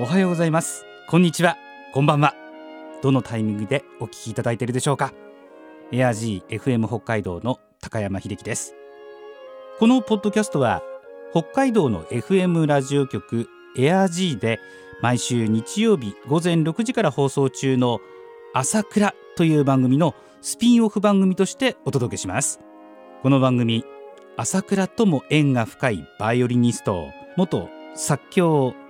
おはようございます。こんにちは。こんばんは。どのタイミングでお聞きいただいているでしょうか。エア G FM 北海道の高山秀樹です。このポッドキャストは北海道の FM ラジオ局エア G で毎週日曜日午前6時から放送中の朝倉という番組のスピンオフ番組としてお届けします。この番組朝倉とも縁が深いバイオリニスト元作協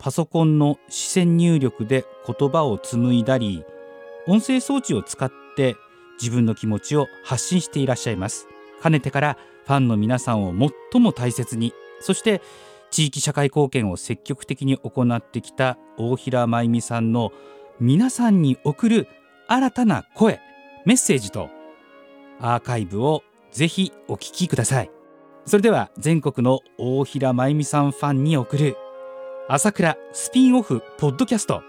パソコンの視線入力で言葉を紡いだり音声装置を使って自分の気持ちを発信していらっしゃいます。かねてからファンの皆さんを最も大切にそして地域社会貢献を積極的に行ってきた大平真由美さんの皆さんに送る新たな声メッセージとアーカイブをぜひお聞きください。それでは全国の大平真由美さんファンに送る朝倉スピンオフポッドキャスト。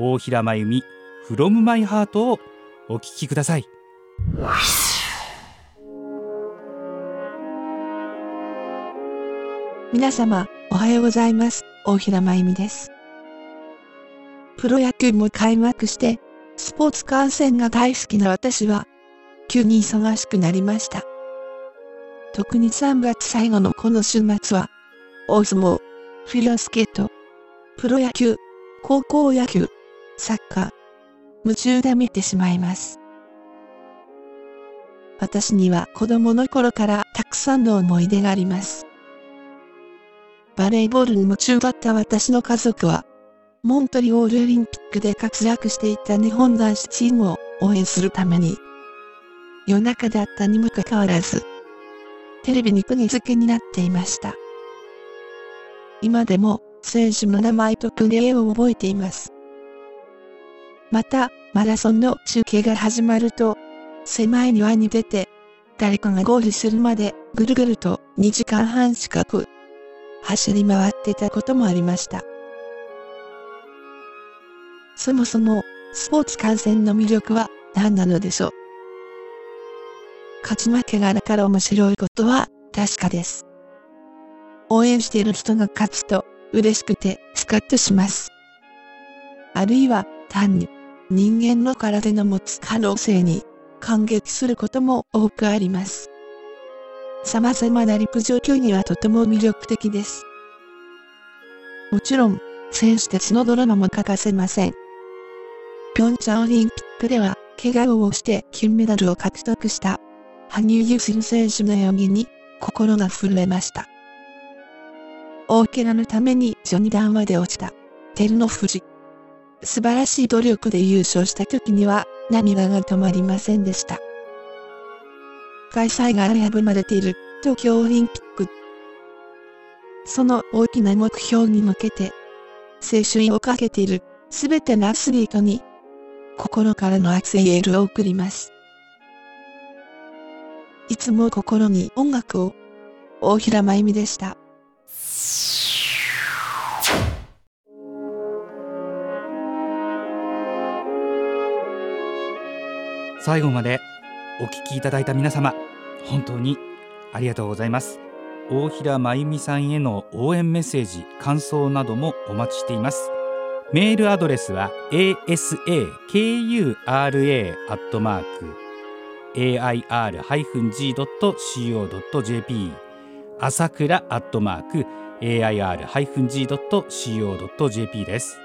大平真由美 from my heart をお聞きください。皆様おはようございます。大平真由美です。プロ野球も開幕してスポーツ観戦が大好きな私は急に忙しくなりました。特に3月最後のこの週末は大相撲フィギュアスケート、プロ野球、高校野球、サッカー、夢中で見てしまいます。私には子供の頃からたくさんの思い出があります。バレーボールに夢中だった私の家族は、モントリオールオリンピックで活躍していた日本男子チームを応援するために、夜中だったにもかかわらず、テレビに釘付けになっていました。今でも選手の名前と国を覚えています。また、マラソンの中継が始まると、狭い庭に出て、誰かがゴールするまでぐるぐると2時間半近く走り回ってたこともありました。そもそもスポーツ観戦の魅力は何なのでしょう？勝ち負けがなから面白いことは確かです。応援している人が勝つと嬉しくてスカッとします。あるいは単に人間の体の持つ可能性に感激することも多くあります。様々な陸上競技はとても魅力的です。もちろん、選手たちのドラマも欠かせません。ピョンチャンオリンピックでは、怪我をして金メダルを獲得した羽生結弦選手の演技に心が震えました。大怪我のために序二段まで落ちた。照ノ富士。素晴らしい努力で優勝した時には涙が止まりませんでした。開催が危ぶまれている東京オリンピック。その大きな目標に向けて、青春をかけているすべてのアスリートに、心からの熱いエールを送ります。いつも心に音楽を、大平真由美でした。最後までお聞きいただいた皆様本当にありがとうございます。大平真由美さんへの応援メッセージ感想などもお待ちしています。メールアドレスは asakura.air-g.co.jp 朝倉アットマーク air-g.co.jp です。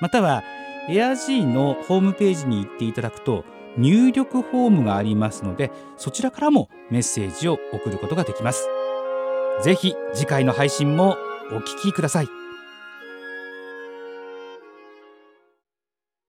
またはエア G のホームページに行っていただくと入力フォームがありますのでそちらからもメッセージを送ることができます。ぜひ次回の配信もお聞きください。